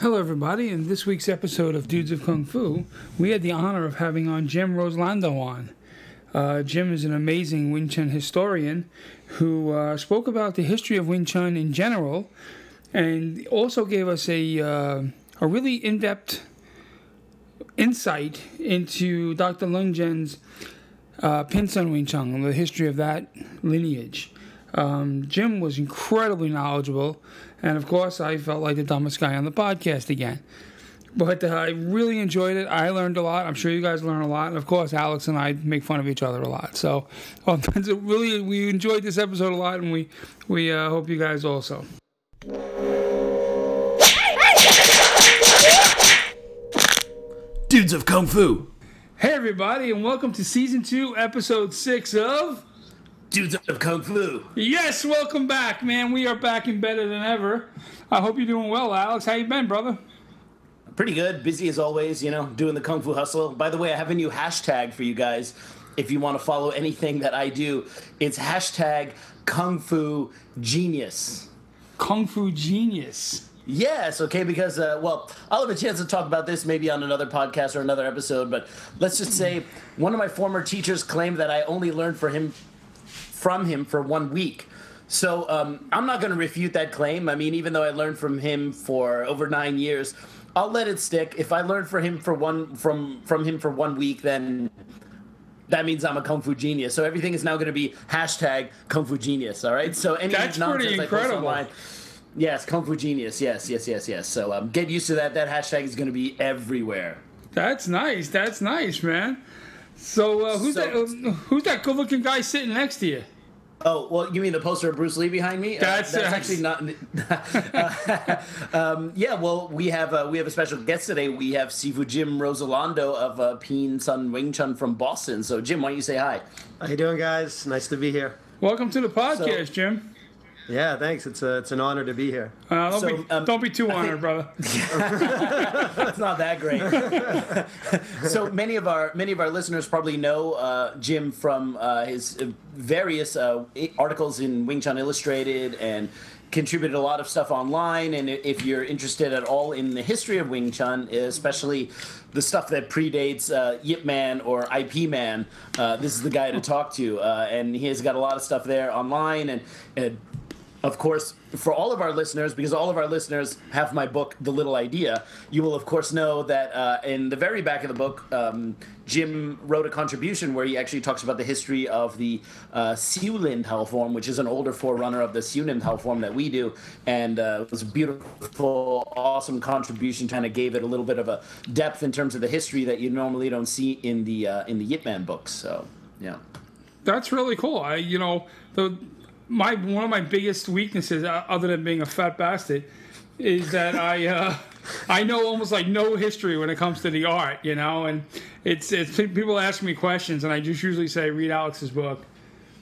Hello, everybody. In this week's episode of Dudes of Kung Fu, we had the honor of having on Jim Roselando on. Uh, Jim is an amazing Wing Chun historian who uh, spoke about the history of Wing Chun in general and also gave us a, uh, a really in depth insight into Dr. Lung Jen's uh, Pinsun Wing Chun the history of that lineage. Um, Jim was incredibly knowledgeable, and of course, I felt like the dumbest guy on the podcast again. But uh, I really enjoyed it. I learned a lot. I'm sure you guys learned a lot. And of course, Alex and I make fun of each other a lot. So, um, really, we enjoyed this episode a lot, and we we uh, hope you guys also. Dudes of Kung Fu. Hey, everybody, and welcome to season two, episode six of Dudes of Kung Fu. Yes, welcome back, man. We are back and better than ever. I hope you're doing well, Alex. How you been, brother? Pretty good. Busy as always, you know, doing the Kung Fu hustle. By the way, I have a new hashtag for you guys. If you want to follow anything that I do, it's hashtag Kung Fu Genius. Kung Fu Genius. Yes, okay, because, uh, well, I'll have a chance to talk about this maybe on another podcast or another episode, but let's just say one of my former teachers claimed that I only learned for him from him for one week. So um, I'm not going to refute that claim. I mean, even though I learned from him for over nine years, I'll let it stick. If I learned for him for one from from him for one week, then that means I'm a kung fu genius. So everything is now going to be hashtag kung fu genius. All right. So any That's nonsense pretty I incredible. online. Yes, kung fu genius. Yes, yes, yes, yes. So um, get used to that. That hashtag is going to be everywhere. That's nice. That's nice, man. So uh, who's So- that? Uh, who's that good-looking guy sitting next to you? Oh well, you mean the poster of Bruce Lee behind me? Uh, That's- that's that's- actually not. um, yeah, well, we have uh, we have a special guest today. We have Sifu Jim Roselando of uh, Peen Sun Wing Chun from Boston. So, Jim, why don't you say hi? How you doing, guys? Nice to be here. Welcome to the podcast, So- Jim. Yeah, thanks. It's a, it's an honor to be here. Uh, don't, So, be, um, don't be too honored, brother. It's not that great. so many of our many of our listeners probably know uh, Jim from uh, his uh, various uh, articles in Wing Chun Illustrated and contributed a lot of stuff online. And if you're interested at all in the history of Wing Chun, especially the stuff that predates uh, Yip Man or IP Man, uh, this is the guy to talk to. Uh, and he has got a lot of stuff there online and. and of course, for all of our listeners, because all of our listeners have my book, The Little Idea, you will, of course, know that uh, in the very back of the book, um, Jim wrote a contribution where he actually talks about the history of the uh, Siulin Tao form, which is an older forerunner of the Siunim Tao form that we do. And uh, it was a beautiful, awesome contribution, kind of gave it a little bit of a depth in terms of the history that you normally don't see in the, uh, in the Yip Man books. So, yeah. That's really cool. I, you know, the my one of my biggest weaknesses, uh, other than being a fat bastard, is that I uh, I know almost like no history when it comes to the art. You know, and it's it's people ask me questions, and I just usually say read Alex's book.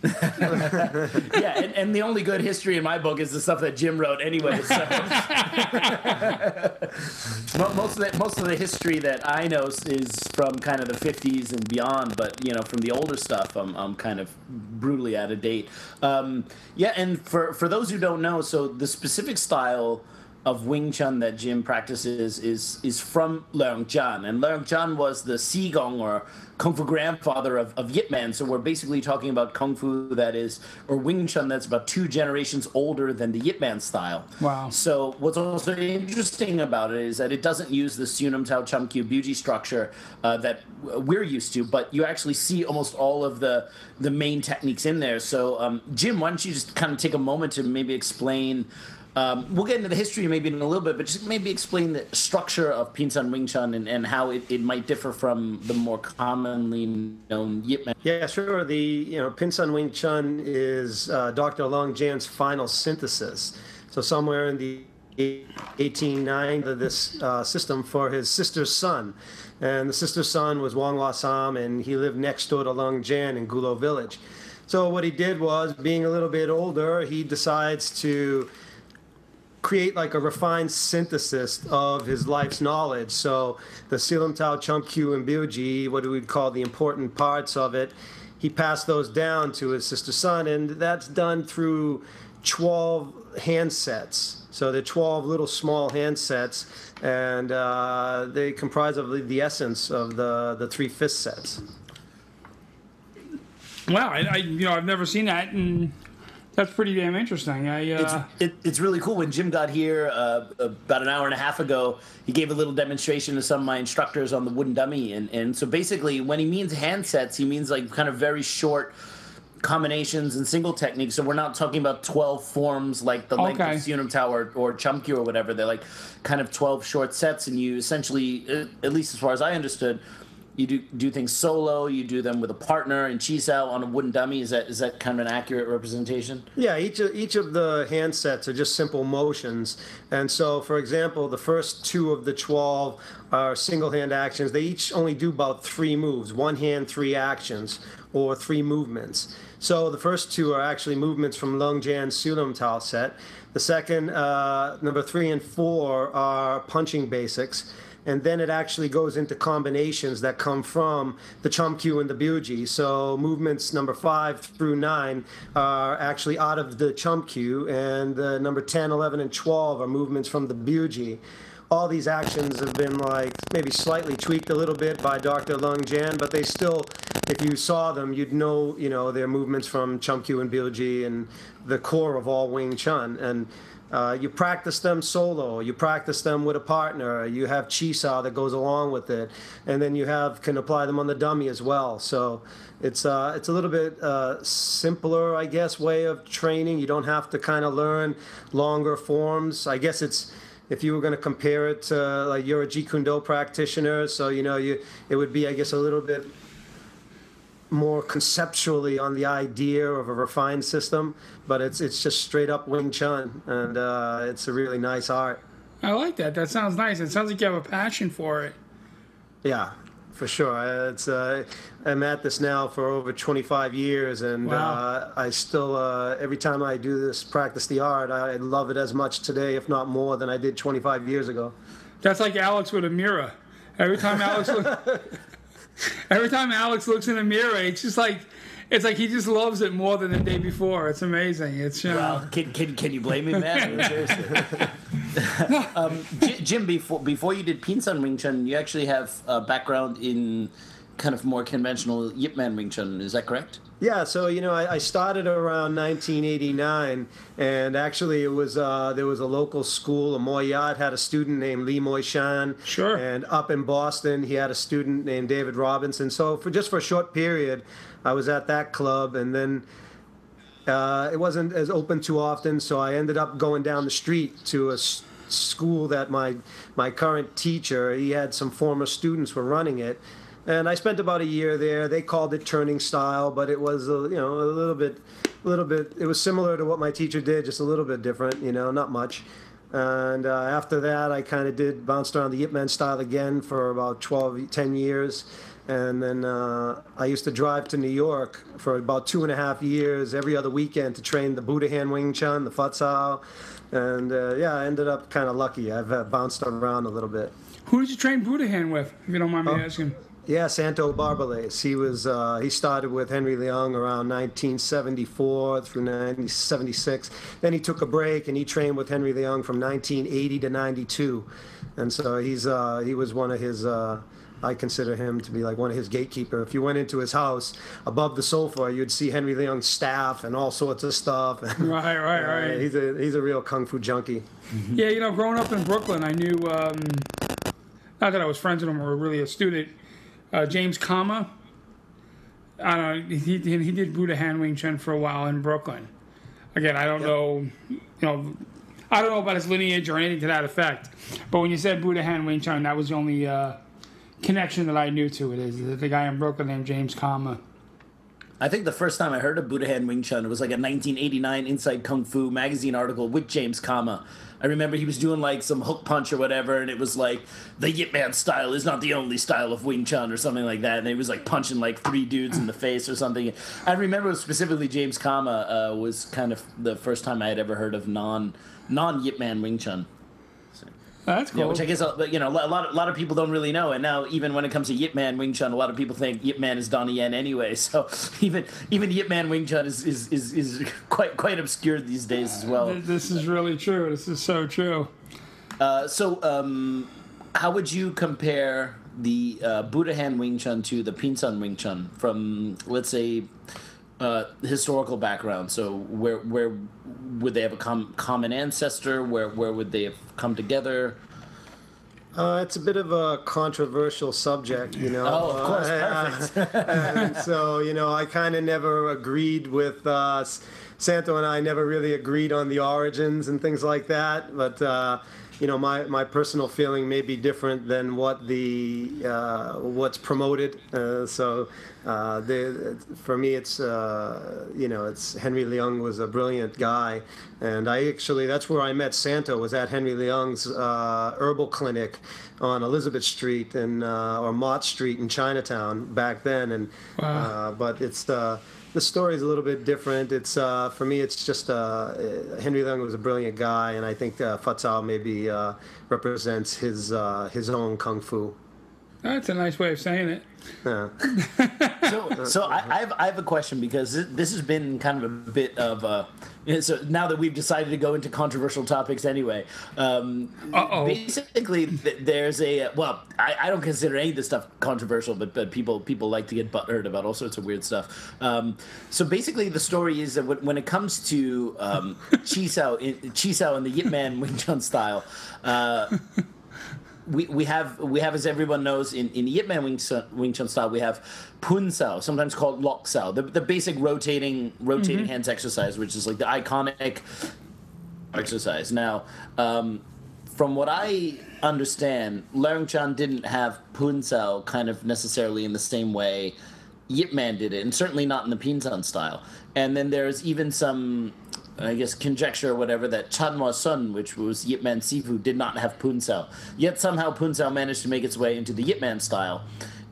yeah, and, and the only good history in my book is the stuff that Jim wrote anyway. So. Most of the most of the history that I know is from kind of the 50s and beyond, but you know, from the older stuff, I'm, I'm kind of brutally out of date. Um, yeah, and for for those who don't know, so the specific style of Wing Chun that Jim practices is is from Leung Chan, and Leung Chan was the Sigong or Kung Fu grandfather of, of Yip Man. So we're basically talking about Kung Fu that is, or Wing Chun that's about two generations older than the Yip Man style. Wow. So what's also interesting about it is that it doesn't use the Sunam Tao Chum Kyu Buji structure uh, that we're used to, but you actually see almost all of the the main techniques in there. So um, Jim, why don't you just kind of take a moment to maybe explain. Um, we'll get into the history maybe in a little bit, but just maybe explain the structure of Pinsan Wing Chun and, and how it, it might differ from the more commonly known Yip Man. Yeah, sure. The you know Pinsun Wing Chun is uh, Dr. Long Jan's final synthesis. So somewhere in the 1890, this uh, system for his sister's son, and the sister's son was Wong Wa Sam, and he lived next door to Long Jan in Gulo Village. So what he did was, being a little bit older, he decides to create like a refined synthesis of his life's knowledge. So the Silam Tao, Chum Kyu, and Buji, what we would call the important parts of it, he passed those down to his sister son, and that's done through 12 handsets. So they're 12 little small handsets, and uh, they comprise of the, the essence of the, the three fist sets. Wow, I, I you know I've never seen that, and that's pretty damn interesting. I It's, uh, it, it's really cool. When Jim got here uh, about an hour and a half ago, he gave a little demonstration to some of my instructors on the wooden dummy. And, and so basically, when he means handsets, he means like kind of very short combinations and single techniques. So we're not talking about 12 forms like the length Okay. of Sunum Tao or Chumkyu or whatever. They're like kind of 12 short sets. And you essentially, at least as far as I understood, you do do things solo. You do them with a partner and Chisao on a wooden dummy. Is that is that kind of an accurate representation? Yeah, each of, each of the handsets are just simple motions. And so, for example, the first two of the 12 are single hand actions. They each only do about three moves one hand, three actions, or three movements. So the first two are actually movements from Lung Jan Sulam Tao set. The second, uh, number three and four, are punching basics and then it actually goes into combinations that come from the Chumkyu and the Buji. So movements number five through nine are actually out of the Chumkyu, and the number 10, 11, and 12 are movements from the Buji. All these actions have been like maybe slightly tweaked a little bit by Dr. Lung Jan, but they still, if you saw them, you'd know, you know, they're movements from Chumkyu and Buji and the core of all Wing Chun. And uh, you practice them solo. You practice them with a partner. You have chisa that goes along with it, and then you have can apply them on the dummy as well. So it's uh, it's a little bit uh, simpler, I guess, way of training. You don't have to kind of learn longer forms. I guess it's if you were going to compare it to like you're a Jeet Kune Do practitioner, so you know you it would be I guess a little bit more conceptually on the idea of a refined system, but it's it's just straight up Wing Chun, and uh, it's a really nice art. I like that. That sounds nice. It sounds like you have a passion for it. Yeah, for sure. It's uh, I'm at this now for over 25 years, and Wow. uh, I still uh, every time I do this practice the art, I love it as much today, if not more, than I did 25 years ago. That's like Alex with a mirror. Every time Alex, look, every time Alex looks in a mirror, it's just like, it's like he just loves it more than the day before. It's amazing. It's you know, Well, can, can, can you blame him, man? I mean, seriously. um, J- Jim, before before you did Pinsan Wing Chun, you actually have a background in kind of more conventional Yip Man Wing Chun. Is that correct? Yeah, so you know, I, I started around 1989, and actually, it was uh, there was a local school, a Moyat had a student named Lee Moy Shan. Sure. And up in Boston, he had a student named David Robinson. So for just for a short period, I was at that club, and then uh, it wasn't as open too often, so I ended up going down the street to a s- school that my my current teacher, he had some former students were running it, and I spent about a year there. They called it turning style, but it was a, you know a little bit, a little bit. It was similar to what my teacher did, just a little bit different. You know, not much. And uh, after that, I kind of did bounced around the Yip Man style again for about 12, 10 years. And then uh, I used to drive to New York for about two and a half years every other weekend to train the Buddha Hand Wing Chun, the Fut Sao. And uh, yeah, I ended up kind of lucky. I've uh, bounced around a little bit. who did you train Buddha hand with? If you don't mind me Oh. asking. Yeah, Santo Barbales. He was uh, he started with Henry Leung around 1974 through 1976. Then he took a break and he trained with Henry Leung from 1980 to 92. And so he's uh, he was one of his. Uh, I consider him to be like one of his gatekeeper. If you went into his house, above the sofa, you'd see Henry Leung's staff and all sorts of stuff. Right, right, Uh, right. he's a he's a real kung fu junkie. Yeah, you know, growing up in Brooklyn, I knew, um, not that I was friends with him or really a student, uh, James Kama. I don't know, he, he he did Buddha Hand Wing Chun for a while in Brooklyn. Again, I don't know, you know, I don't know about his lineage or anything to that effect. But when you said Buddha Hand Wing Chun, that was the only uh, connection that I knew to it. Is the guy in Brooklyn named James Kama. I think the first time I heard of Buddha Hand Wing Chun it was like a 1989 Inside Kung Fu magazine article with James Kama. I remember he was doing like some hook punch or whatever, and it was like the Yip Man style is not the only style of Wing Chun or something like that. And he was like punching like three dudes in the face or something. I remember specifically James Kama uh, was kind of the first time I had ever heard of non non Yip Man Wing Chun. That's cool. Yeah, which I guess uh, you know a lot, a lot of people don't really know. And now, even when it comes to Yip Man Wing Chun, a lot of people think Yip Man is Donnie Yen anyway. So even even Yip Man Wing Chun is, is, is, is quite quite obscure these days as well. This is really true. This is so true. Uh, so, um, how would you compare the uh, Buddha Hand Wing Chun to the Pinsan Wing Chun from, let's say, uh, historical background? So, where where would they have a com- common ancestor? Where where would they have come together? Uh, it's a bit of a controversial subject, you know. Oh, of course, Uh, perfect. and so, you know, I kind of never agreed with uh, Santo and I never really agreed on the origins and things like that. But uh, you know, my, my personal feeling may be different than what the uh, what's promoted. Uh, so, uh, the, for me, it's uh, you know, it's Henry Leung was a brilliant guy, and I actually that's where I met Santo was at Henry Leung's uh, herbal clinic on Elizabeth Street and uh, or Mott Street in Chinatown back then, and uh, but it's. Uh, the story is a little bit different. It's uh, for me. It's just uh, Henry Leung was a brilliant guy, and I think uh, maybe uh, represents his uh, his own kung fu. That's a nice way of saying it. Yeah. So, so I, I have I have a question because this, this has been kind of a bit of a. So now that we've decided to go into controversial topics anyway, um, Uh-oh. basically th- there's a well, I, I don't consider any of this stuff controversial, but but people people like to get butthurt about all sorts of weird stuff. Um, so basically, the story is that when, when it comes to um, Chisao in Chisao in the Yip Man Wing Chun style. Uh, we, we have we have as everyone knows in in Yip Man Wing Chun, Wing Chun style we have Pun Sao, sometimes called Lok Sao, the, the basic rotating rotating hands exercise, which is like the iconic exercise. Now, um, from what I understand, Leung Chan didn't have Pun Sao kind of necessarily in the same way Yip Man did it, and certainly not in the Pinsan style. And then there's even some, I guess, conjecture or whatever that Chanhua Sun, which was Yip Man Sifu, did not have Pun Sao. Yet somehow Pun Sao managed to make its way into the Yip Man style.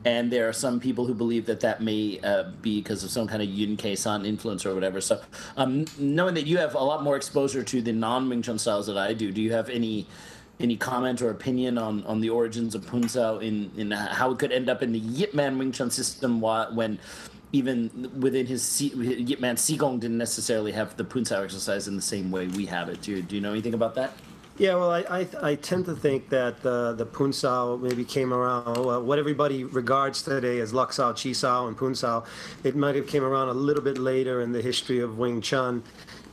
And there are some people who believe that that may uh, be because of some kind of Yun Kei San influence or whatever. So, um, knowing that you have a lot more exposure to the non Wing Chun styles that I do, do you have any any comment or opinion on, on the origins of Pun Sao in, in how it could end up in the Yip Man Wing Chun system wh- when even within his Man Sigong didn't necessarily have the Pun Sao exercise in the same way we have it. Do you, do you know anything about that? Yeah, well, I, I, I tend to think that uh, the Punsao maybe came around, uh, what everybody regards today as Luk Sao, Chi Sao, and Punsao, it might have came around a little bit later in the history of Wing Chun.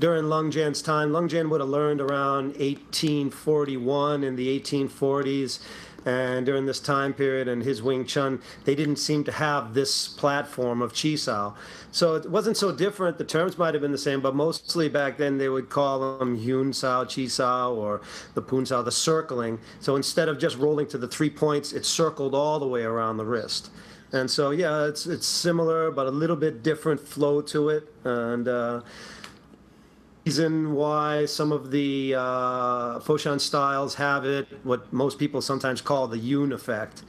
During Lung Jan's time, Lung Jan would have learned around 1841 in the 1840s. And during this time period and his Wing Chun, they didn't seem to have this platform of Chi Sao. So it wasn't so different. The terms might have been the same, but mostly back then they would call them Yun Sao, Chi Sao, or the Pun Sao, the circling. So instead of just rolling to the three points, it circled all the way around the wrist. And so, yeah, it's it's similar, but a little bit different flow to it. And uh, reason why some of the uh, Foshan styles have it, what most people sometimes call the Yun effect.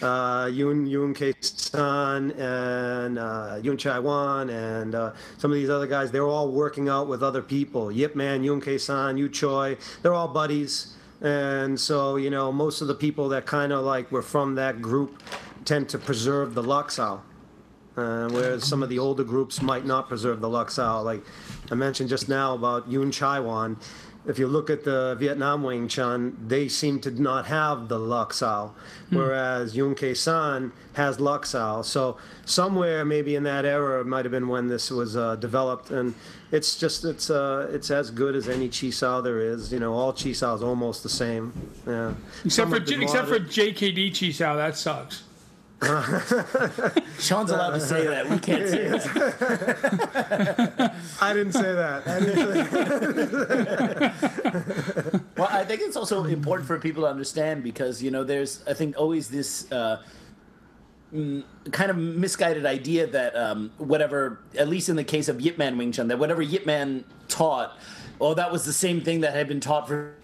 Uh, Yun Yun Kei San and uh, Yun Chai Wan and uh, some of these other guys, they're all working out with other people. Yip Man, Yun Kei San, Yu Choi, they're all buddies. And so, you know, most of the people that kind of like were from that group tend to preserve the Luk Sao. Uh, whereas some of the older groups might not preserve the Luk Sao. Like I mentioned just now about Yun Chai Wan. If you look at the Vietnam Wing Chun, they seem to not have the Luk Sao, whereas Yun Kei San has Luk Sao. So somewhere maybe in that era might have been when this was uh, developed, and it's just it's uh, it's as good as any Chi Sao there is. You know, all Chi Sao is almost the same. Yeah. Except Some for except for. JKD Chisao, that sucks. Sean's allowed to say that. We can't say that. I didn't say that. I didn't say Well, I think it's also important for people to understand because you know there's I think always this uh, mm, kind of misguided idea that um, whatever, at least in the case of Yip Man Wing Chun, that whatever Yip Man taught, oh, that was the same thing that had been taught for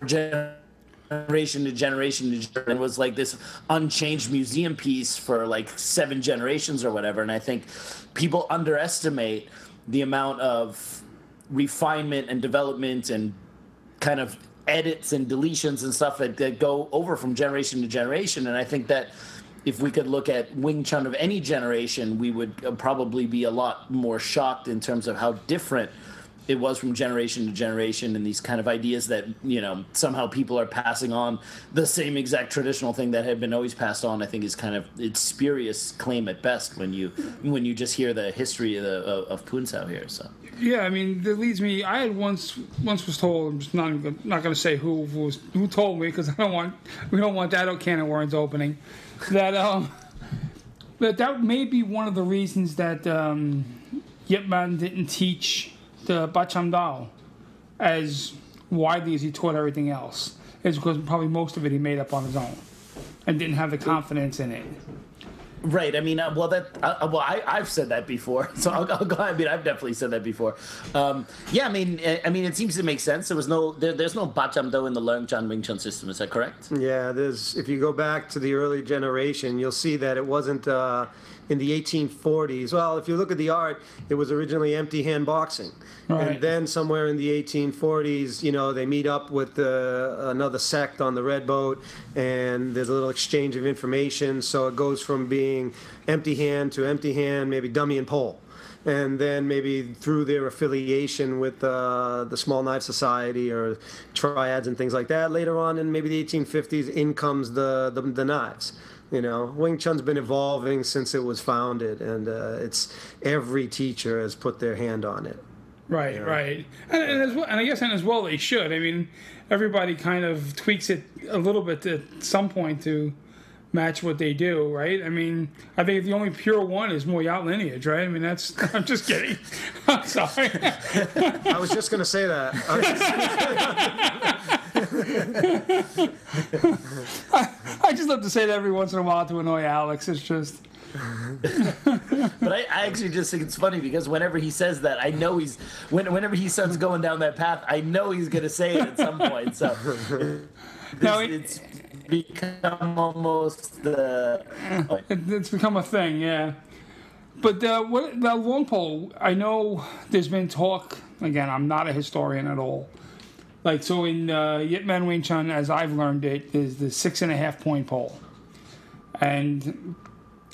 generation to generation to generation was like this unchanged museum piece for like seven generations or whatever. And I think people underestimate the amount of refinement and development and kind of edits and deletions and stuff that, that go over from generation to generation. And I think that if we could look at Wing Chun of any generation, we would uh, probably be a lot more shocked in terms of how different it was from generation to generation and these kind of ideas that you know somehow people are passing on the same exact traditional thing that had been always passed on i think is kind of it's spurious claim at best when you when you just hear the history of, the, of, here so Yeah, I mean, that leads me. I had once once was told. I'm just not even, not going to say who was who told me because I don't want we don't want that can of worms opening. That um that that may be one of the reasons that um, Yip Man didn't teach the Bacham Dao as widely as he taught everything else. Is because probably most of it he made up on his own and didn't have the confidence in it. Right. I mean, uh, well, that uh, well, I, I've said that before, so I'll, I'll go. I mean, I've definitely said that before. Um, yeah. I mean, I, I mean, it seems to make sense. There was no, there, there's no Bacham Do in the Leung Chan Wing Chun system. Is that correct? Yeah, there's. If you go back to the early generation, you'll see that it wasn't uh, in the 1840s. Well, if you look at the art, it was originally empty hand boxing, Right. and then somewhere in the 1840s, you know, they meet up with uh, another sect on the Red Boat, and there's a little exchange of information. So it goes from being empty hand to empty hand, maybe dummy and pole and then maybe through their affiliation with uh, the Small Knife Society or triads and things like that. Later on in maybe the 1850s, in comes the, the, the knives. You know, Wing Chun's been evolving since it was founded, and uh, it's every teacher has put their hand on it. Right, right, and, and, as well, and I guess and as well they should. I mean, everybody kind of tweaks it a little bit at some point to match what they do, right? I mean, I think the only pure one is Moyat lineage, right? I mean, that's. I'm just kidding. I'm sorry. I was just going to say that. I just- I just love to say that every once in a while to annoy Alex. It's just. But I, I actually just think it's funny because whenever he says that, I know he's when, whenever he starts going down that path, I know he's going to say it at some point. So No, it's, it- it's become almost the. It, it's become a thing, yeah. But uh, what the long pole? I know there's been talk. Again, I'm not a historian at all. Like so, in uh, Yip Man Wing Chun, as I've learned it, is the six and a half point pole, and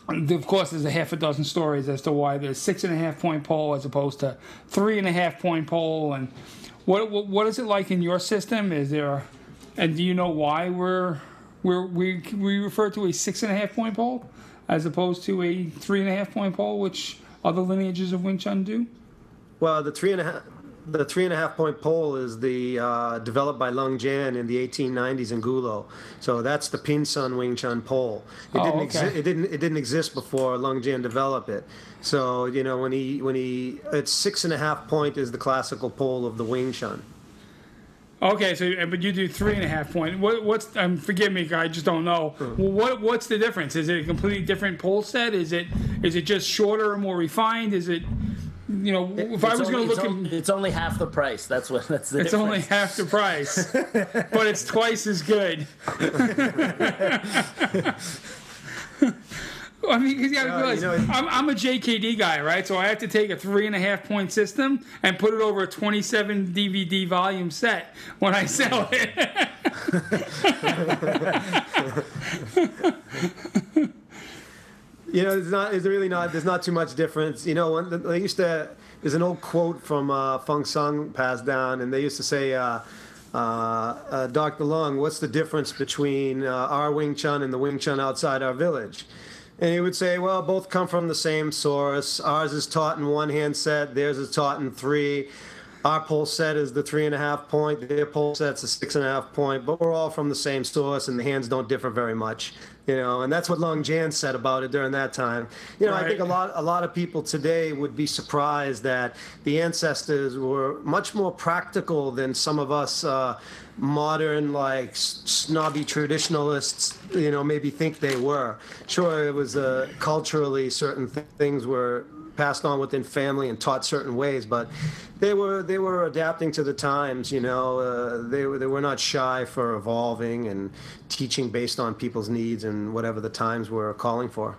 of course, there's a half a dozen stories as to why there's six and a half point pole as opposed to three and a half point pole. And what what, what is it like in your system? Is there, and do you know why we're we're we we refer to a six and a half point pole as opposed to a three and a half point pole, which other lineages of Wing Chun do? well, the three and a half. The three and a half point pole is the uh, developed by Lung Jan in the 1890s in Gulo. So that's the Pinsun Wing Chun pole. It Oh, didn't okay. exi- it didn't it didn't exist before Lung Jan developed it. So you know when he when he it's six and a half point is the classical pole of the Wing Chun. Okay, so uh, but you do three and a half point. What, what's um, forgive me, I just don't know. Well, what what's the difference? Is it a completely different pole set? Is it is it just shorter and more refined? Is it you know if I was going to it's, look only, at it's only half the price. That's what. That's the it's difference. only half the price, but it's twice as good. I mean, 'cause you gotta Uh, realize, you know, I'm, I'm a JKD guy, right? So I have to take a three and a half point system and put it over a 27 DVD volume set when I sell it. You know, it's not. It's really not. There's not too much difference. You know, when they used to. There's an old quote from uh, Feng Sung passed down, and they used to say, uh, uh, uh, "Dr. Lung, what's the difference between uh, our Wing Chun and the Wing Chun outside our village?" And he would say, "Well, both come from the same source. Ours is taught in one hand set. Theirs is taught in three. Our pole set is the three and a half point. Their pole set's a six and a half point. But we're all from the same source, and the hands don't differ very much. You know, and that's what Long Jan said about it during that time. You know, I think a lot a lot of people today would be surprised that the ancestors were much more practical than some of us uh, modern like snobby traditionalists. You know, maybe think they were. Sure, it was uh, culturally certain th- things were passed on within family and taught certain ways, but they were they were adapting to the times. You know, uh, they were they were not shy for evolving and teaching based on people's needs and whatever the times were calling for.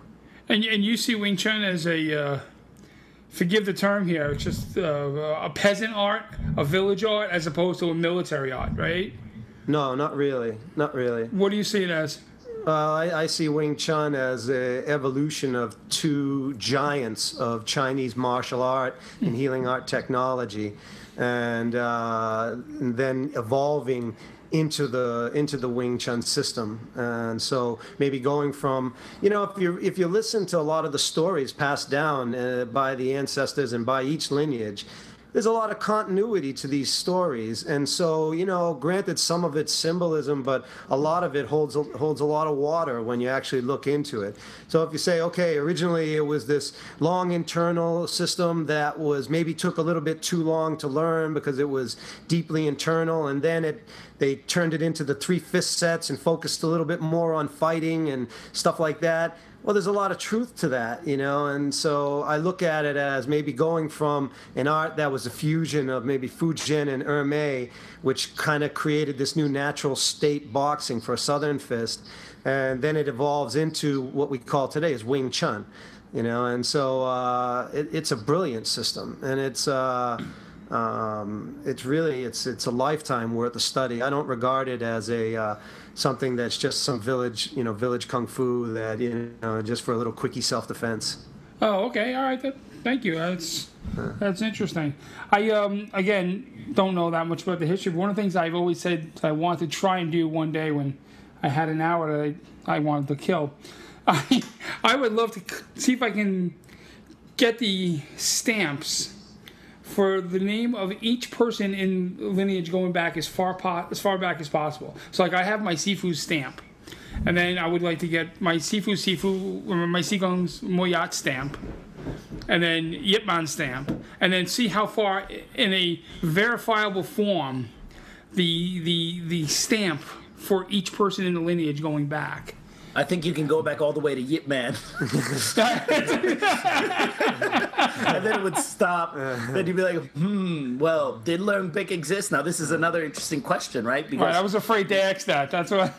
And and you see Wing Chun as a uh, forgive the term here, it's just uh, a peasant art, a village art, as opposed to a military art, right? No, not really. Not really. What do you see it as? Uh, I, I, see Wing Chun as an evolution of two giants of Chinese martial art and healing art technology, and, uh, and then evolving into the into the Wing Chun system. And so maybe going from you know if you if you listen to a lot of the stories passed down uh, by the ancestors and by each lineage there's a lot of continuity to these stories. And so you know granted some of it's symbolism but a lot of it holds holds a lot of water when you actually look into it. So if you say okay originally it was this long internal system that was maybe took a little bit too long to learn because it was deeply internal and then it they turned it into the three fist sets and focused a little bit more on fighting and stuff like that well, there's a lot of truth to that, you know, and so I look at it as maybe going from an art that was a fusion of maybe Fujian and Emei, which kind of created this new natural state boxing for a Southern Fist, and then it evolves into what we call today as Wing Chun, you know, and so uh, it, it's a brilliant system, and it's. Uh, um, it's really it's it's a lifetime worth of study. I don't regard it as a uh, something that's just some village, you know, village kung fu that you know just for a little quickie self defense. Oh, okay, all right. That, thank you. That's that's interesting. I um again don't know that much about the history. But one of the things I've always said I want to try and do one day when I had an hour that I, I wanted to kill. I I would love to see if I can get the stamps for the name of each person in lineage going back as far po- as far back as possible. So like I have my Sifu stamp, and then I would like to get my Sifu Sifu my Sigong's Moyat stamp, and then Yip Man stamp, and then see how far in a verifiable form the the the stamp for each person in the lineage going back. I think you can go back all the way to Yip Man. and then it would stop. Then you'd be like, hmm, well, did Leung Bik exist? Now, this is another interesting question, right? Because right, I was afraid to ask that. That's what.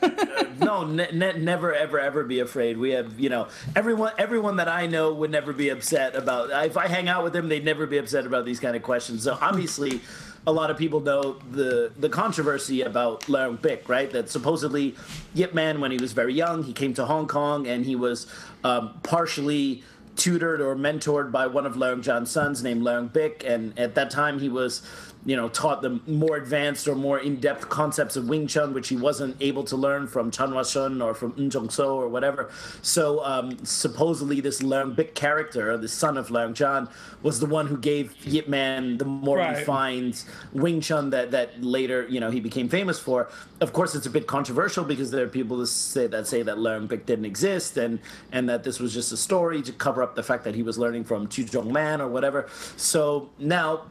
no, ne- ne- never, ever, ever be afraid. We have, you know, everyone, everyone that I know would never be upset about. If I hang out with them, they'd never be upset about these kind of questions. So obviously a lot of people know the the controversy about Leung Bik, right? That supposedly Yip Man, when he was very young, he came to Hong Kong and he was um, partially tutored or mentored by one of Leung Jan's sons named Leung Bik, and at that time he was you know, taught them more advanced or more in-depth concepts of Wing Chun, which he wasn't able to learn from Chan Hua Shun or from Ng Zhong So or whatever. So um, supposedly this Leung Bik character, the son of Leung Chan, was the one who gave Yip Man the more right. refined Wing Chun that, that later, you know, he became famous for. Of course, it's a bit controversial because there are people that say that say that Leung Bik didn't exist and and that this was just a story to cover up the fact that he was learning from Chu Zhong Man or whatever. So now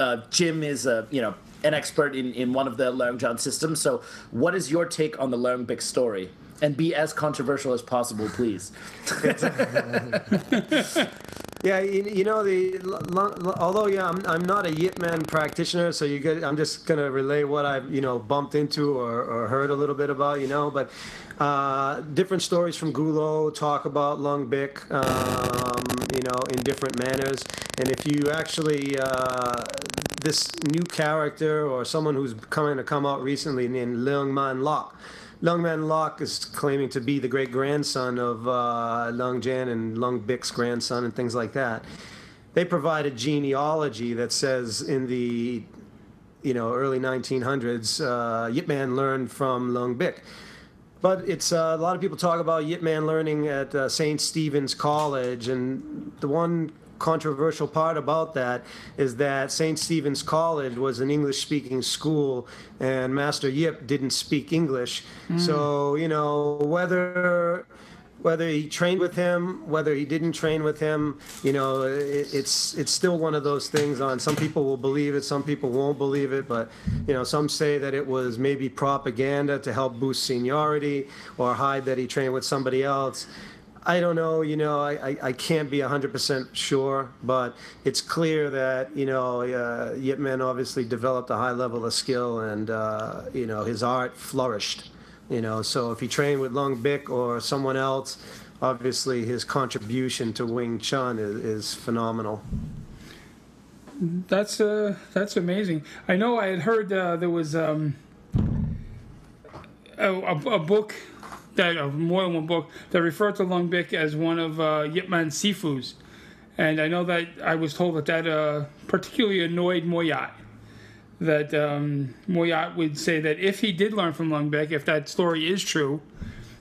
uh, Jim is a you know an expert in, in one of the Leung Jan systems. So, what is your take on the Leung Bik story? And be as controversial as possible, please. yeah, you, you, know the although yeah, I'm, I'm not a Yip Man practitioner, so you get I'm just gonna relay what I've you know bumped into or, or heard a little bit about, you know, but uh, different stories from Gulo talk about Lung Bik, um, you know, in different manners. And if you actually, uh, this new character or someone who's coming to come out recently named Leung Man Lok, Leung Man Lok is claiming to be the great grandson of uh, Leung Jan and Lung Bik's grandson and things like that. They provide a genealogy that says in the you know early 1900s, uh, Yip Man learned from Lung Bik. But it's uh, a lot of people talk about Yip Man learning at uh, St. Stephen's College, and the one controversial part about that is that St. Stephen's College was an English speaking school and Master Yip didn't speak English. Mm. So, you know, whether whether he trained with him, whether he didn't train with him, you know, it, it's it's still one of those things. On some people will believe it, some people won't believe it, but you know, some say that it was maybe propaganda to help boost seniority or hide that he trained with somebody else. I don't know, you know, I, I, I can't be 100% sure, but it's clear that, you know, uh, Yip Man obviously developed a high level of skill and, uh, you know, his art flourished. You know, so if he trained with Lung Bik or someone else, obviously his contribution to Wing Chun is, is phenomenal. That's uh, that's amazing. I know I had heard uh, there was um, a, a, a book that uh, more than one book that referred to Lung Bik as one of uh, Yip Man Sifu's, and I know that I was told that that uh, particularly annoyed Moyat. That um, Moyat would say that if he did learn from Lung Bik, if that story is true,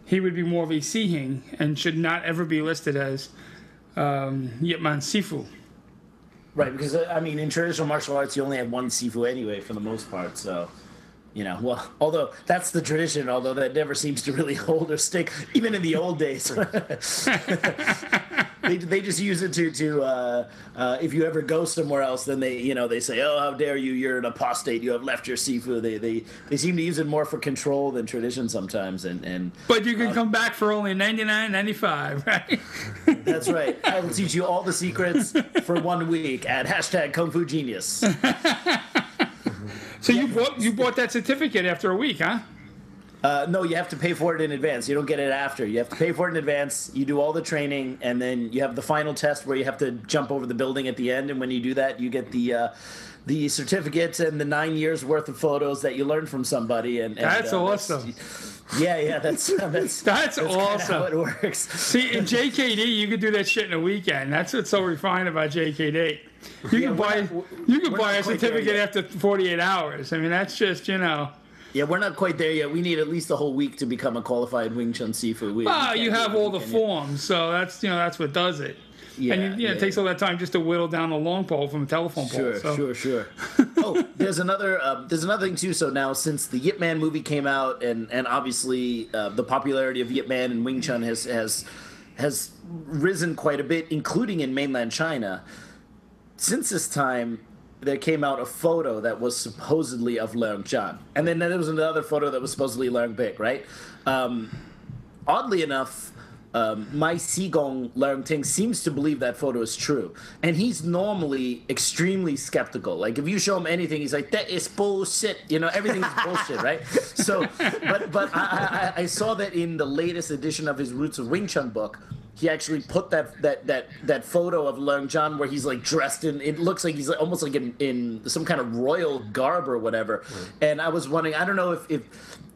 he would be more of a Sihing and should not ever be listed as um, Yip Man Sifu. Right, because uh, I mean, in traditional martial arts, you only have one sifu anyway, for the most part. So, you know, well, although that's the tradition, although that never seems to really hold or stick, even in the old days. they, they just use it to to uh, uh, if you ever go somewhere else, then they you know they say, oh, how dare you? You're an apostate. You have left your sifu. They they they seem to use it more for control than tradition sometimes, and and But you can come back for only ninety nine ninety five, right? that's right. I will teach you all the secrets for one week at hashtag Kung Fu Genius. so you bought you bought that certificate after a week, huh? Uh, no, you have to pay for it in advance. You don't get it after. You have to pay for it in advance. You do all the training, and then you have the final test where you have to jump over the building at the end. And when you do that, you get the uh, the certificates and the nine years worth of photos that you learned from somebody. And, and That's uh, awesome. yeah, yeah, that's that's That's kinda awesome. how it works. See, in JKD, you could do that shit in a weekend. That's what's so refined about JKD. You Yeah, can buy not- you can buy a certificate after 48 hours. I mean, that's just you know. Yeah, we're not quite there yet. We need at least a whole week to become a qualified Wing Chun Sifu. We, Ah, we you have all the forms, so that's you know that's what does it. Yeah, and you, yeah, yeah, it takes all that time just to whittle down the long pole from a telephone pole. Sure, so. sure, sure. oh, there's another. Uh, there's another thing too. So now, since the Yip Man movie came out, and and obviously uh, the popularity of Yip Man and Wing Chun has has has risen quite a bit, including in mainland China. Since this time, there came out a photo that was supposedly of Leung Chan, and then there was another photo that was supposedly Leung Bik, right? Um, oddly enough, um, my Sigong Leung Ting seems to believe that photo is true, and he's normally extremely skeptical. Like if you show him anything, he's like, "That is bullshit." You know, everything is bullshit, right? So, but but I, I, I saw that in the latest edition of his Roots of Wing Chun book. He actually put that that that that photo of Leung Jan where he's like dressed in. It looks like he's almost like in, in some kind of royal garb or whatever. And I was wondering, I don't know if if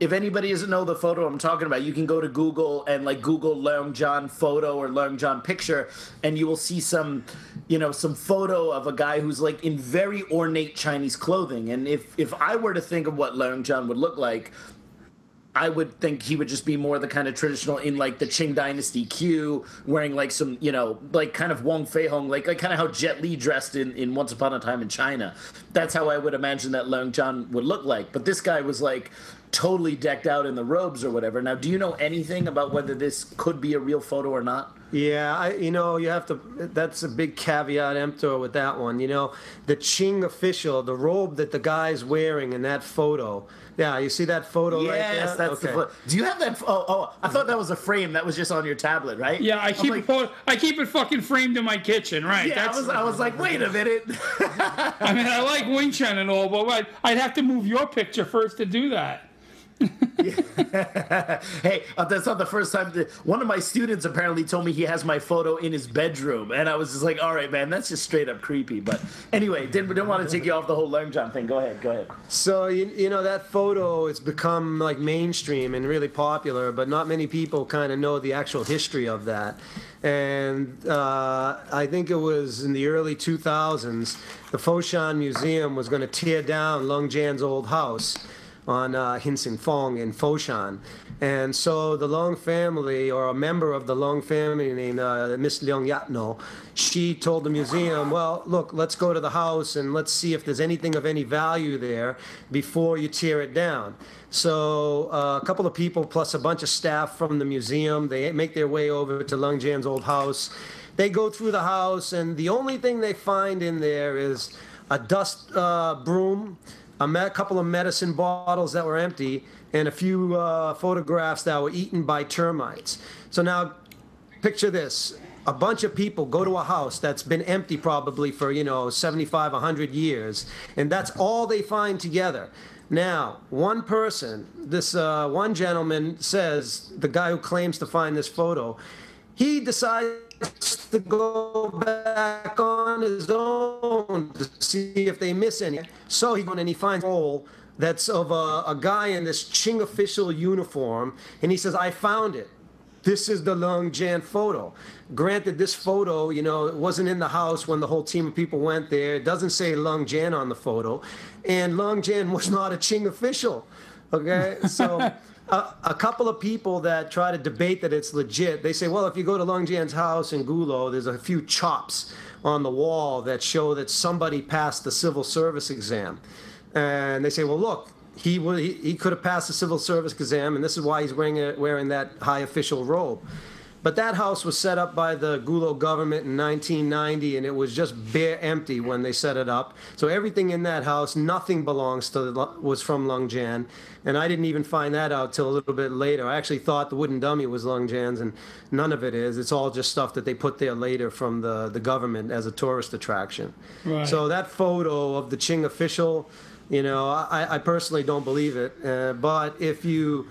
if anybody doesn't know the photo I'm talking about, you can go to Google and like Google Leung Jan photo or Leung Jan picture, and you will see some, you know, some photo of a guy who's like in very ornate Chinese clothing. And if if I were to think of what Leung Jan would look like, I would think he would just be more the kind of traditional in like the Qing Dynasty Q, wearing like some, you know, like kind of Wong Fei Hong, like, like kind of how Jet Li dressed in, in Once Upon a Time in China. That's how I would imagine that Leung Jan would look like. But this guy was like totally decked out in the robes or whatever. Now, do you know anything about whether this could be a real photo or not? Yeah, I, you know, you have to. That's a big caveat emptor with that one. You know, the Qing official, the robe that the guy's wearing in that photo. Yeah, you see that photo right there? Yes, that's the photo. Do you have that? Oh, oh, I thought that was a frame that was just on your tablet, right? Yeah, I keep like, it. I keep it fucking framed in my kitchen, right? Yeah, I was, I was like, wait a minute. I mean, I like Wing Chun and all, but I'd, I'd have to move your picture first to do that. hey, uh, that's not the first time. That, one of my students apparently told me he has my photo in his bedroom, and I was just like, all right, man, that's just straight up creepy. But anyway, didn't, didn't want to take you off the whole Leung Jan thing. Go ahead, go ahead. So you, you know that photo it's become like mainstream and really popular, but not many people kind of know the actual history of that. And uh, I think it was in the early 2000s, the Foshan Museum was going to tear down Lung Jan's old house on uh, Hinsing Fong in Foshan. And so the Long family, or a member of the Long family named uh, Miss Leong Yatno, she told the museum, well, look, let's go to the house and let's see if there's anything of any value there before you tear it down. So uh, a couple of people plus a bunch of staff from the museum, they make their way over to Lung Jan's old house. They go through the house, and the only thing they find in there is a dust uh, broom, a couple of medicine bottles that were empty, and a few uh, photographs that were eaten by termites. So now, picture this. A bunch of people go to a house that's been empty probably for, you know, 75, 100 years, and that's all they find together. Now, one person, this uh, one gentleman says, the guy who claims to find this photo, he decides to go back on his own to see if they miss any. So he goes and he finds a roll that's of a, a guy in this Qing official uniform, and he says, "I found it." this is the Lung Jan photo. Granted, this photo, you know, it wasn't in the house when the whole team of people went there. It doesn't say Lung Jan on the photo. And Lung Jan was not a Qing official. Okay? So a, couple of people that try to debate that it's legit, they say, well, if you go to Lung Jan's house in Gulo, there's a few chops on the wall that show that somebody passed the civil service exam. And they say, well, look, he he, he could have passed the civil service exam, and this is why he's wearing a, wearing that high official robe. But that house was set up by the Gulo government in 1990, and it was just bare empty when they set it up. So everything in that house, nothing belongs to was from Leung Jan, and I didn't even find that out till a little bit later. I actually thought the wooden dummy was Leung Jan's, and none of it is. It's all just stuff that they put there later from the the government as a tourist attraction. Right. So that photo of the Qing official you know, I, I personally don't believe it. Uh, but if you,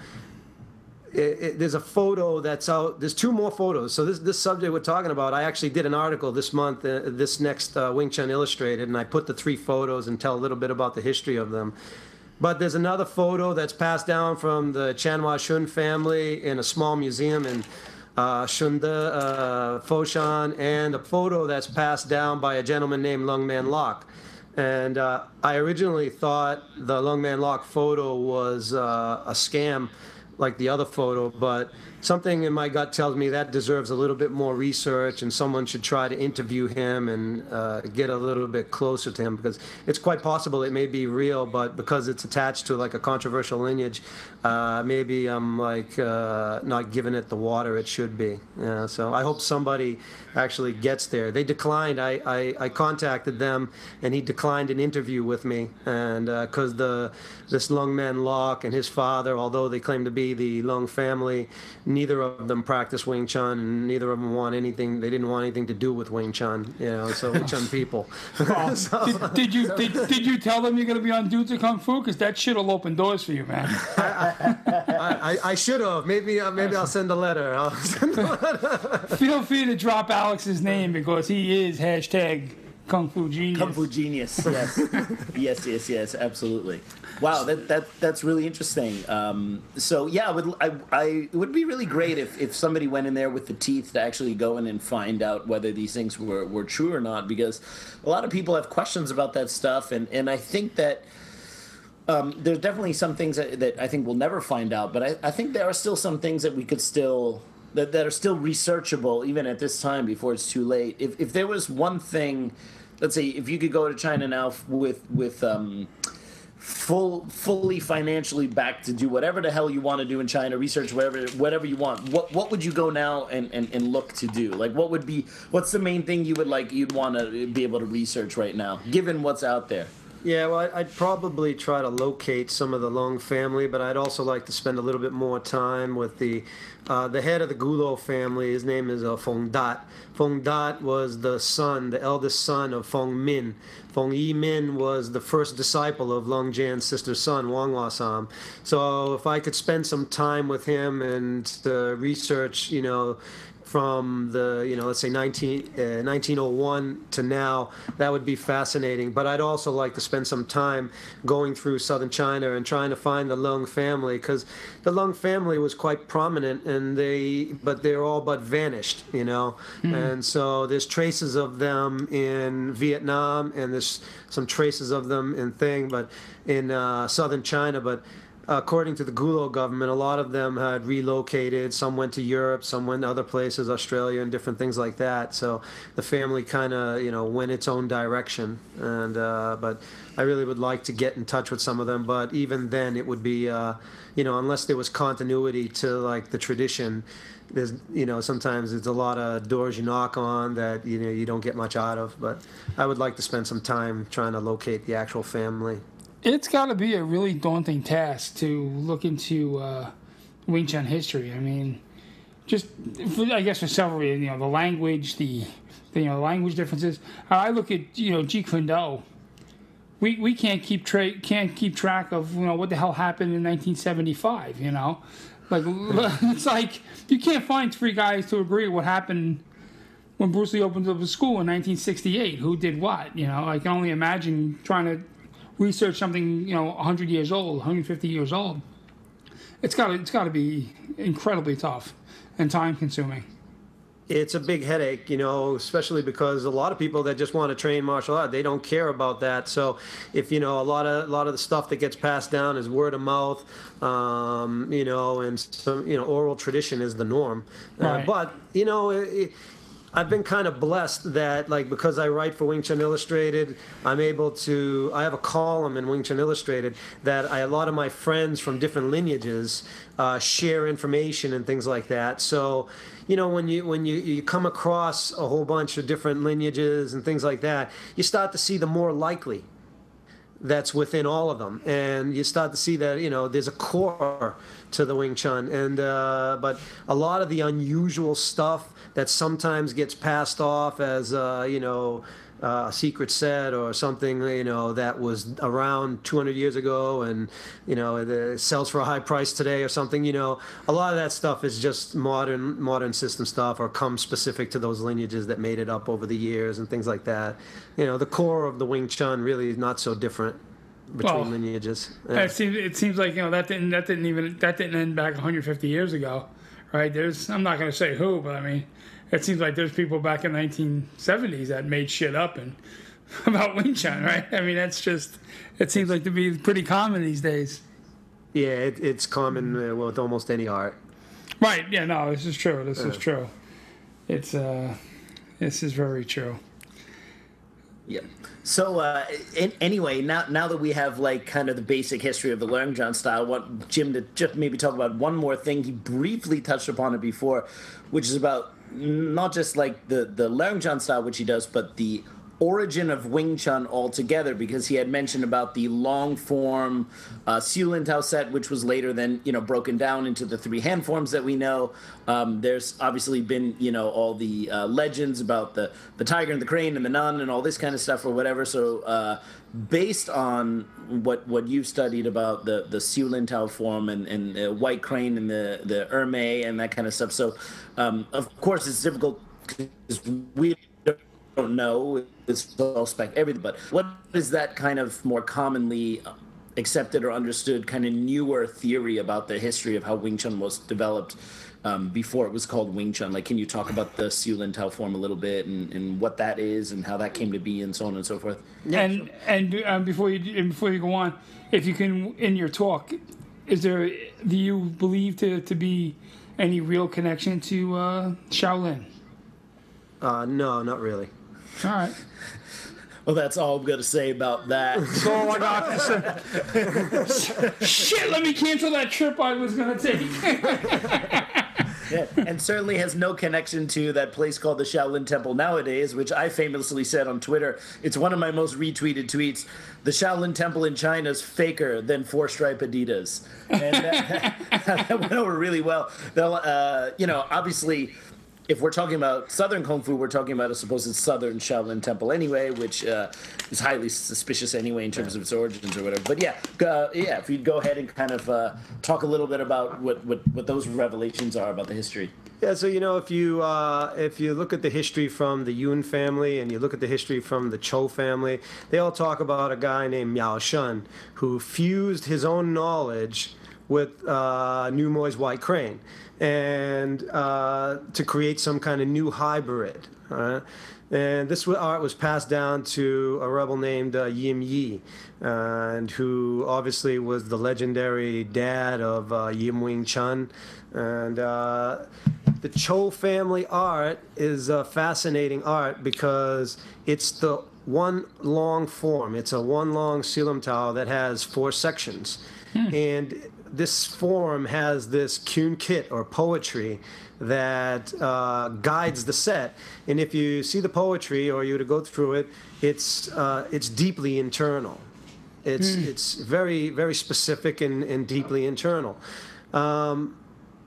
it, it, there's a photo that's out. There's two more photos. So this this subject we're talking about, I actually did an article this month, uh, this next uh, Wing Chun Illustrated, and I put the three photos and tell a little bit about the history of them. But there's another photo that's passed down from the Chan Wah Shun family in a small museum in uh, Shunde, uh, Foshan, and a photo that's passed down by a gentleman named Lung Man Lok. And uh, I originally thought the Lung Man Lok photo was uh, a scam like the other photo, but something in my gut tells me that deserves a little bit more research and someone should try to interview him and uh, get a little bit closer to him because it's quite possible it may be real but because it's attached to like a controversial lineage uh, maybe i'm like uh, not giving it the water it should be yeah, so i hope somebody actually gets there. They declined. I, I, I contacted them and he declined an interview with me and because uh, the this Lung Man Lok and his father although they claim to be the Lung family neither of them practice Wing Chun, and neither of them want anything. They didn't want anything to do with Wing Chun, you know. So Wing Chun people. Oh, so, did, did, you did, did you tell them you're going to be on Dudes of Kung Fu? Because that shit'll open doors for you, man. I, I, I should have. Maybe uh, maybe I'll send a letter. I'll send a letter. Feel free to drop Alex's name because he is hashtag Kung Fu genius. Kung Fu genius. Yes. yes. Yes. Yes. Absolutely. Wow, that, that that's really interesting. Um, so yeah, I would I, I it would be really great if, if somebody went in there with the teeth to actually go in and find out whether these things were, were true or not, because a lot of people have questions about that stuff, and, and I think that. Um, there's definitely some things that, that, I think we'll never find out, but I, I think there are still some things that we could still that, that are still researchable even at this time before it's too late. If if there was one thing, let's say if you could go to China now with with um, full fully financially back to do whatever the hell you want to do in China, research whatever whatever you want. What what would you go now and, and, and look to do? Like what would be what's the main thing you would like you'd want to be able to research right now, given what's out there? Yeah, well, I'd probably try to locate some of the Long family, but I'd also like to spend a little bit more time with the uh, the head of the Gulo family. His name is uh, Feng Dat. Fong Dat was the son, the eldest son of Fong Min. Fong Yi Min was the first disciple of Leung Jan's sister's son, Wong Wah Sam. So if I could spend some time with him and uh, research, you know, from the you know let's say 19, uh, 1901 to now that would be fascinating but i'd also like to spend some time going through southern china and trying to find the lung family because the lung family was quite prominent and they but they're all but vanished you know mm-hmm. and so there's traces of them in vietnam and there's some traces of them in thing but in uh, southern china but according to the Gulo government, a lot of them had relocated. Some went to Europe, some went to other places, Australia, and different things like that. So the family kind of, you know, went its own direction. And uh, but I really would like to get in touch with some of them. But even then, it would be, uh, you know, unless there was continuity to like the tradition. There's, you know, sometimes it's a lot of doors you knock on that you know you don't get much out of. But I would like to spend some time trying to locate the actual family it's got to be a really daunting task to look into uh, Wing Chun history. I mean, just for, I guess for several reasons, you know, the language, the, the you know language differences. I look at you know Jeet Kune Do. We, we can't keep tra- can't keep track of you know what the hell happened in 1975. You know, like it's like you can't find three guys to agree what happened when Bruce Lee opened up a school in 1968. Who did what? You know, I can only imagine trying to research something you know 100 years old, 150 years old, it's got to it's got to be incredibly tough and time consuming. It's a big headache, you know, especially because a lot of people that just want to train martial art, they don't care about that. So, if you know a lot of a lot of the stuff that gets passed down is word of mouth, um, you know, and some you know oral tradition is the norm. Right. Uh, but you know. It, I've been kind of blessed that, like, because I write for Wing Chun Illustrated, I'm able to. I have a column in Wing Chun Illustrated that I, a lot of my friends from different lineages uh, share information and things like that. So, you know, when you when you, you come across a whole bunch of different lineages and things like that, you start to see the more likely that's within all of them, and you start to see that you know there's a core to the Wing Chun, and uh, but a lot of the unusual stuff that sometimes gets passed off as uh, you know uh, a secret set or something you know that was around 200 years ago and you know it sells for a high price today or something you know a lot of that stuff is just modern modern system stuff or comes specific to those lineages that made it up over the years and things like that. You know the core of the wing chun really is not so different between Well, lineages It seems it seems like you know that didn't that didn't even that didn't end back 150 years ago, right? There's I'm not going to say who, but I mean, it seems like there's people back in 1970s that made shit up and about Wing Chun, right? I mean, that's just it seems like to be pretty common these days. yeah it, it's common uh, with almost any art Right? Yeah. No, this is true. This is true. It's uh, this is very true. Yeah. So uh, in, anyway, now now that we have like kind of the basic history of the Leung Jan style, I want Jim to just maybe talk about one more thing. He briefly touched upon it before, which is about not just like the the Leung Jan style, which he does, but the origin of Wing Chun altogether, because he had mentioned about the long form uh, Siu Lin Tao set, which was later then you know broken down into the three hand forms that we know. Um, there's obviously been you know all the uh, legends about the the tiger and the crane and the nun and all this kind of stuff or whatever. So uh, based on what what you've studied about the the Siu Lin Tao form and and the white crane and the the Emei and that kind of stuff. So um, of course it's difficult because we don't know. It's all spec everything. But what is that kind of more commonly accepted or understood kind of newer theory about the history of how Wing Chun was developed um, before it was called Wing Chun? Like, can you talk about the Siu Lin Tao form a little bit and, and what that is and how that came to be and so on and so forth? and and um, before you and before you go on, if you can in your talk, is there do you believe to to be any real connection to uh, Shaolin? uh, no not really All right. Well, that's all I'm going to say about that. Oh, my god! Shit, let me cancel that trip I was going to take. Yeah, and certainly has no connection to that place called the Shaolin Temple nowadays, which I famously said on Twitter. It's one of my most retweeted tweets. The Shaolin Temple in China is faker than four stripe Adidas, and that, that went over really well. They'll, uh, you know, obviously. If we're talking about Southern Kung Fu, we're talking about a supposed Southern Shaolin Temple anyway, which uh, is highly suspicious anyway in terms of its origins or whatever. But yeah, uh, yeah, if you'd go ahead and kind of uh, talk a little bit about what, what, what those revelations are about the history. Yeah, so you know, if you uh, if you look at the history from the Yun family and you look at the history from the Cho family, they all talk about a guy named Miao Shun who fused his own knowledge with uh, Ng Mui's White Crane, and uh, to create some kind of new hybrid. right? And this art was passed down to a rebel named uh, Yim Yi, and who obviously was the legendary dad of uh, Yim Wing Chun. And uh, the Cho family art is a fascinating art because it's the one long form. It's a one long silam tao that has four sections. And this form has this kyun kit or poetry that uh, guides the set. And if you see the poetry or you were to go through it, it's, uh, it's deeply internal. It's, it's very, very specific and, and deeply internal. Um,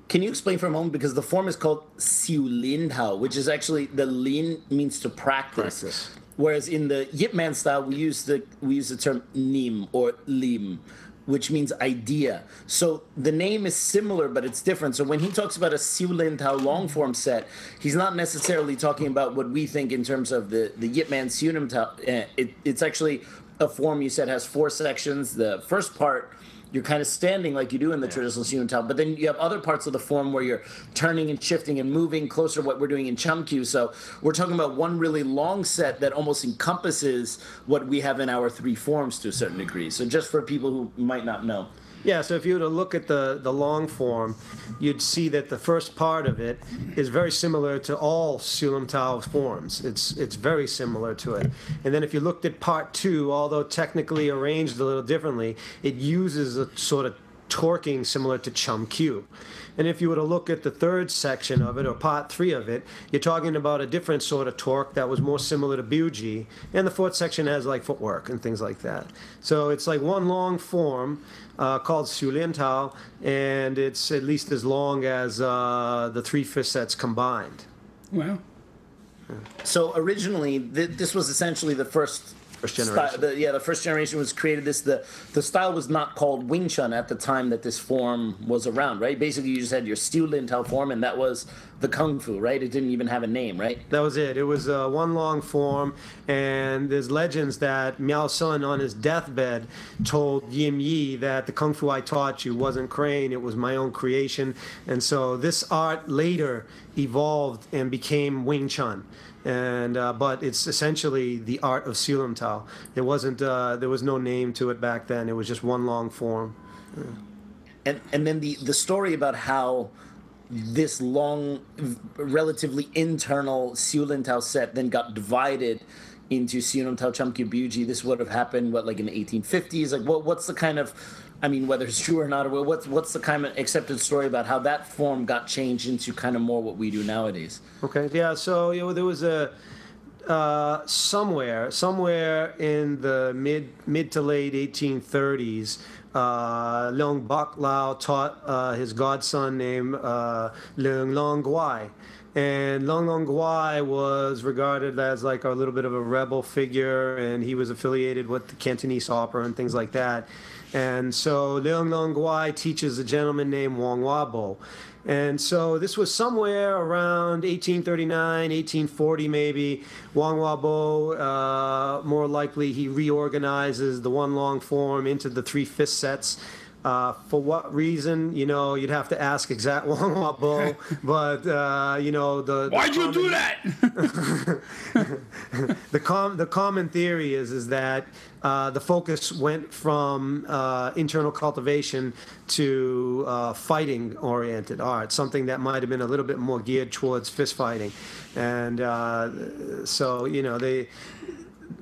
Can you explain for a moment because the form is called Siu Lin Tao, which is actually the lin means to practice. Practice. Whereas in the Yip Man style, we use the we use the term nim or lim, which means idea. So the name is similar, but it's different. So when he talks about a Siu Lin Tao long form set, he's not necessarily talking about what we think in terms of the the Yip Man Siu Tao. Uh, it, it's actually a form you said has four sections. The first part you're kind of standing like you do in the yeah. traditional Tao, but then you have other parts of the form where you're turning and shifting and moving closer to what we're doing in Chum Kiu. So we're talking about one really long set that almost encompasses what we have in our three forms to a certain degree. So just for people who might not know. Yeah, so if you were to look at the, the long form, you'd see that the first part of it is very similar to all Siu Tao forms. It's, it's very similar to it. And then if you looked at part two, although technically arranged a little differently, it uses a sort of torquing similar to Chum Kiu. And if you were to look at the third section of it, or part three of it, you're talking about a different sort of torque that was more similar to Biuji. And the fourth section has like footwork and things like that. So it's like one long form uh, called Siu Lin Tao, and it's at least as long as uh, the three fifth sets combined. Wow. So originally, th- this was essentially the first First generation. the, yeah, the first generation was created. This the the style was not called Wing Chun at the time that this form was around, right? Basically, you just had your Siu Lin Tao form, and that was the Kung Fu, right? It didn't even have a name, right? That was it. It was uh, one long form, and there's legends that Miao Shun on his deathbed told Yim Yi that the Kung Fu I taught you wasn't Crane, it was my own creation, and so this art later evolved and became Wing Chun and uh, but it's essentially the art of Tao. There wasn't uh, there was no name to it back then. It was just one long form. Yeah. And and then the the story about how this long, relatively internal Tao set then got divided into Siu Tao Biuji. This would have happened what like in the 1850s. Like what what's the kind of I mean, whether it's true or not, what's what's the kind of accepted story about how that form got changed into kind of more what we do nowadays? Okay, yeah. So you know, there was a uh, somewhere somewhere in the mid mid to late 1830s. Uh, Leung Bak Lao taught uh, his godson named uh, Leung Long Guai. And Leung Long Guai was regarded as like a little bit of a rebel figure, and he was affiliated with the Cantonese opera and things like that. And so Leung Long Guai teaches a gentleman named Wong Wabo. And so this was somewhere around 1839, 1840 maybe. Wong Wabo, uh, more likely, he reorganizes the one long form into the three fifth sets. Uh, for what reason, you know, you'd have to ask exact Wong Wabo, but uh, you know the. Why'd common, you do that? the com the common theory is is that uh, the focus went from uh, internal cultivation to uh, fighting oriented art, something that might have been a little bit more geared towards fist fighting, and uh, so you know they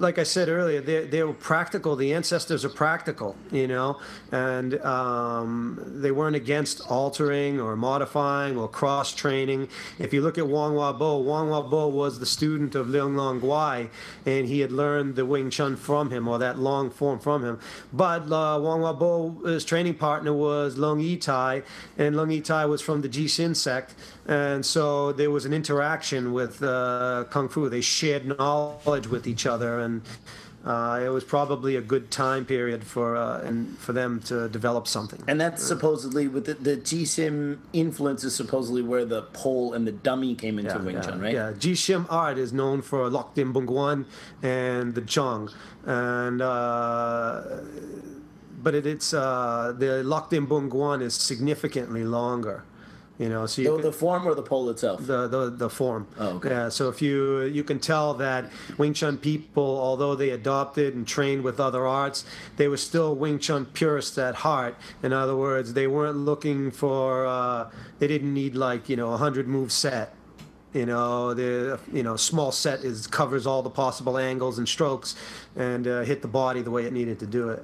like I said earlier, they they were practical. The ancestors are practical, you know, and um, they weren't against altering or modifying or cross training. If you look at Wong Wabo, Wong Wabo was the student of Leung Long Guai, and he had learned the Wing Chun from him or that long form from him. But uh, Wong Wabo, his training partner was Lung Yi Tai, and Lung Yi Tai was from the Jixin sect, and so there was an interaction with uh, kung fu. They shared knowledge with each other, and uh, it was probably a good time period for uh, and for them to develop something. And that's supposedly with the, the Jixim influence is supposedly where the pole and the dummy came into yeah, Wing yeah, Chun, right? Yeah, Jixim art is known for Lok Din Bung Guan and the Chong, and uh, but it, it's uh, the Lok Din Bung Guan is significantly longer. You know, so you the, the form or the pole itself. The the the form. Oh, okay. Yeah. So if you you can tell that Wing Chun people, although they adopted and trained with other arts, they were still Wing Chun purists at heart. In other words, they weren't looking for. Uh, they didn't need like you know a hundred move set. You know, the you know small set is covers all the possible angles and strokes, and uh, hit the body the way it needed to do it.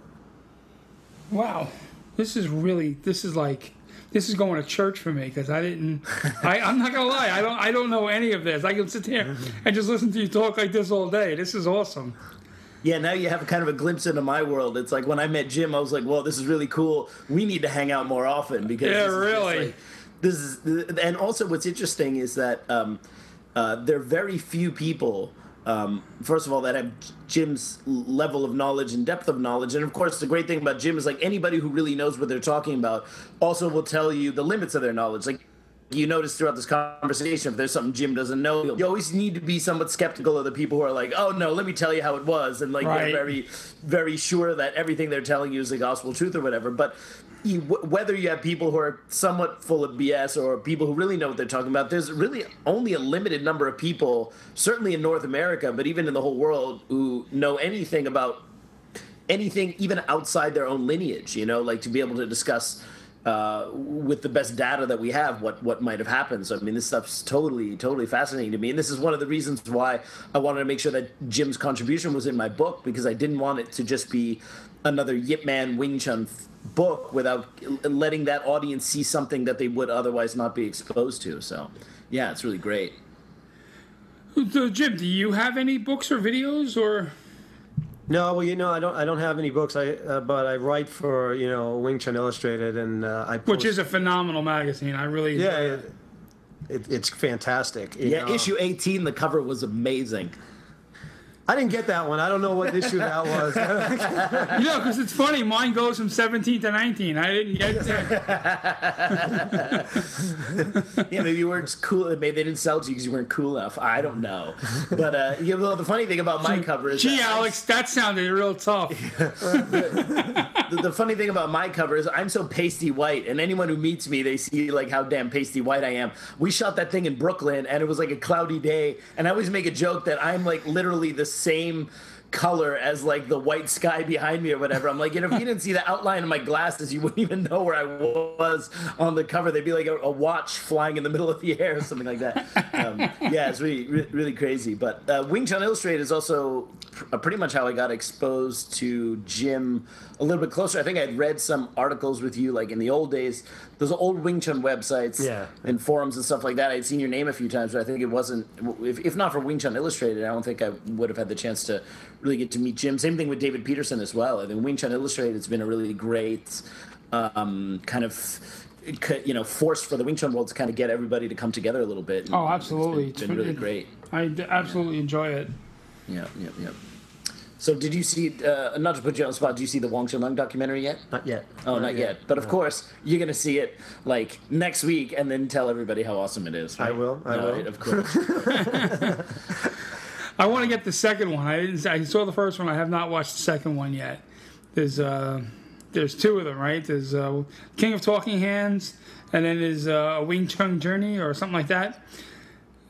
Wow, this is really this is like this is going to church for me because I didn't. I, I'm not gonna lie. I don't. I don't know any of this. I can sit here and just listen to you talk like this all day. This is awesome. Yeah, now you have kind of a glimpse into my world. It's like when I met Jim, I was like, "Well, this is really cool. We need to hang out more often because yeah, this really, like, this is." And also, what's interesting is that um, uh, there are very few people um, first of all, that have Jim's level of knowledge and depth of knowledge. And of course, the great thing about Jim is like anybody who really knows what they're talking about also will tell you the limits of their knowledge. Like you notice throughout this conversation, if there's something Jim doesn't know, you always need to be somewhat skeptical of the people who are like, "Oh no, let me tell you how it was," and like Right. they're very, very sure that everything they're telling you is the gospel truth or whatever. But you, whether you have people who are somewhat full of BS or people who really know what they're talking about, there's really only a limited number of people, certainly in North America, but even in the whole world, who know anything about anything even outside their own lineage you know like to be able to discuss uh, with the best data that we have what what might have happened. So i mean this stuff's totally totally fascinating to me. And this is one of the reasons why i wanted to make sure that jim's contribution was in my book because i didn't want it to just be another yip man wing chun f- book without letting that audience see something that they would otherwise not be exposed to so yeah it's really great So, Jim, do you have any books or videos or? No, well, you know, I don't. I don't have any books. I uh, but I write for you know Wing Chun Illustrated, and uh, I Which is a phenomenal magazine. I really yeah, it, it, it's fantastic. yeah know. issue 18 the cover was amazing I didn't get that one. I don't know what issue that was. You know, because it's funny. Mine goes from 17 to 19. I didn't get that. yeah, maybe you weren't cool. Maybe they didn't sell it to you because you weren't cool enough. I don't know. But uh, yeah, well, the funny thing about my cover is Gee, that I- Alex, that sounded real tough. the, the funny thing about my cover is I'm so pasty white, and anyone who meets me, they see like how damn pasty white I am. We shot that thing in Brooklyn, and it was like a cloudy day, and I always make a joke that I'm like literally the same color as like the white sky behind me or whatever. I'm like, you know, if you didn't see the outline of my glasses, you wouldn't even know where I was on the cover. They'd be like a, a watch flying in the middle of the air or something like that. Um, yeah, it's really, re- really crazy. But uh, Wing Chun Illustrated is also pr- uh, pretty much how I got exposed to Jim a little bit closer. I think I'd read some articles with you, like in the old days, those old Wing Chun websites Yeah. and forums and stuff like that. I'd seen your name a few times, but I think it wasn't, if, if not for Wing Chun Illustrated, I don't think I would have had the chance to really get to meet Jim. Same thing with David Peterson as well. I think Wing Chun Illustrated has been a really great um, kind of. You know, force for the Wing Chun world to kind of get everybody to come together a little bit. and Oh, absolutely. It's been, been really great. I absolutely enjoy it. Yeah, yeah, yeah. So, did you see? Uh, not to put you on the spot, do you see the Wong Shun Leung documentary yet? not yet. Oh, not yet. But of course, you're gonna see it like next week, and then tell everybody how awesome it is. I will, I No, will. right, Of course. I want to get the second one. I didn't. I saw the first one. I have not watched the second one yet. There's uh, there's two of them, right? There's uh, King of Talking Hands, and then there's uh, Wing Chun Journey or something like that.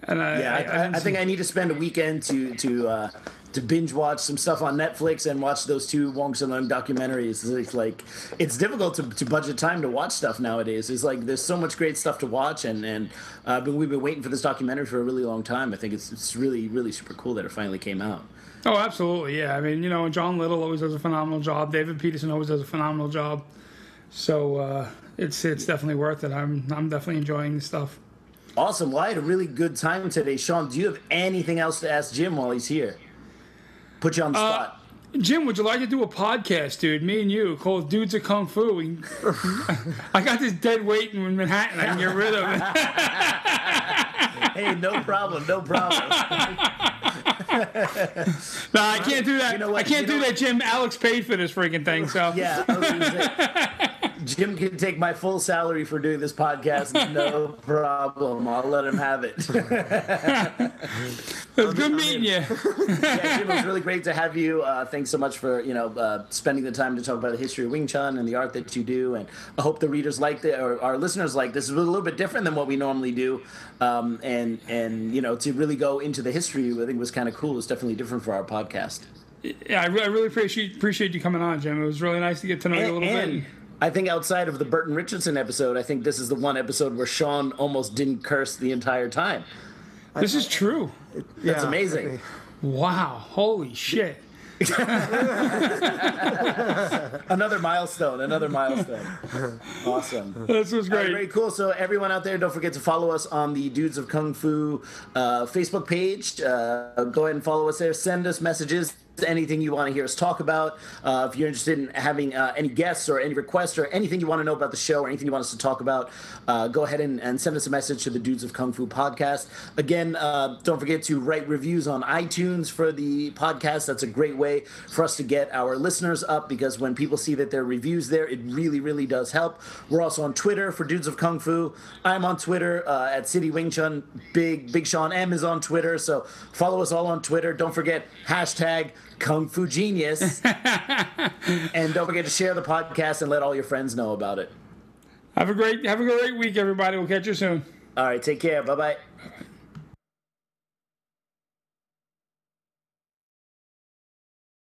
And I, yeah, I, I, didn't I think see- I need to spend a weekend to to uh, to binge watch some stuff on Netflix and watch those two Wong Lung documentaries. It's like it's difficult to, to budget time to watch stuff nowadays. It's like there's so much great stuff to watch, and and uh, but we've been waiting for this documentary for a really long time. I think it's it's really really super cool that it finally came out. Oh, absolutely. Yeah. I mean, you know, John Little always does a phenomenal job. David Peterson always does a phenomenal job. So uh, it's it's definitely worth it. I'm I'm definitely enjoying the stuff. Awesome. Well, I had a really good time today. Sean, do you have anything else to ask Jim while he's here? Put you on the Uh, spot. Jim, would you like to do a podcast, dude? Me and you called Dudes of Kung Fu. We, I got this dead weight in Manhattan. I can get rid of it. hey, no problem. No problem. No, I can't do that. You know what? I can't You do know that, Jim. Alex paid for this freaking thing, so Yeah. I was gonna say, Jim can take my full salary for doing this podcast. No problem. I'll let him have it. it's good meeting you. yeah, Jim, it was really great to have you. Uh, thanks so much for you know uh, spending the time to talk about the history of Wing Chun and the art that you do. And I hope the readers like it or our listeners like this. It's a little bit different than what we normally do. Um, and and you know to really go into the history, I think was kind of cool. It's definitely different for our podcast. Yeah, I, re- I really appreciate appreciate you coming on, Jim. It was really nice to get to know you a little and bit. I think outside of the Burton Richardson episode, I think this is the one episode where Sean almost didn't curse the entire time. This is true. That's Yeah. amazing. Wow. Holy shit. Another milestone. Another milestone. Awesome. This was All right, great. very cool. So everyone out there, don't forget to follow us on the Dudes of Kung Fu uh, Facebook page. Uh, go ahead and follow us there. Send us messages. Anything you want to hear us talk about, uh, if you're interested in having uh, any guests or any requests or anything you want to know about the show or anything you want us to talk about, uh, go ahead and, and, send us a message to the Dudes of Kung Fu podcast. Again, uh, don't forget to write reviews on iTunes for the podcast. That's a great way for us to get our listeners up because when people see that there are reviews there, it really, really does help. We're also on Twitter for Dudes of Kung Fu. I'm on Twitter uh, at City Wing Chun. Big Big Sean M is on Twitter, so follow us all on Twitter. Don't forget hashtag Kung Fu Genius. and don't forget to share the podcast and let all your friends know about it. Have a great have a great week, everybody. We'll catch you soon. All right, take care. Bye bye.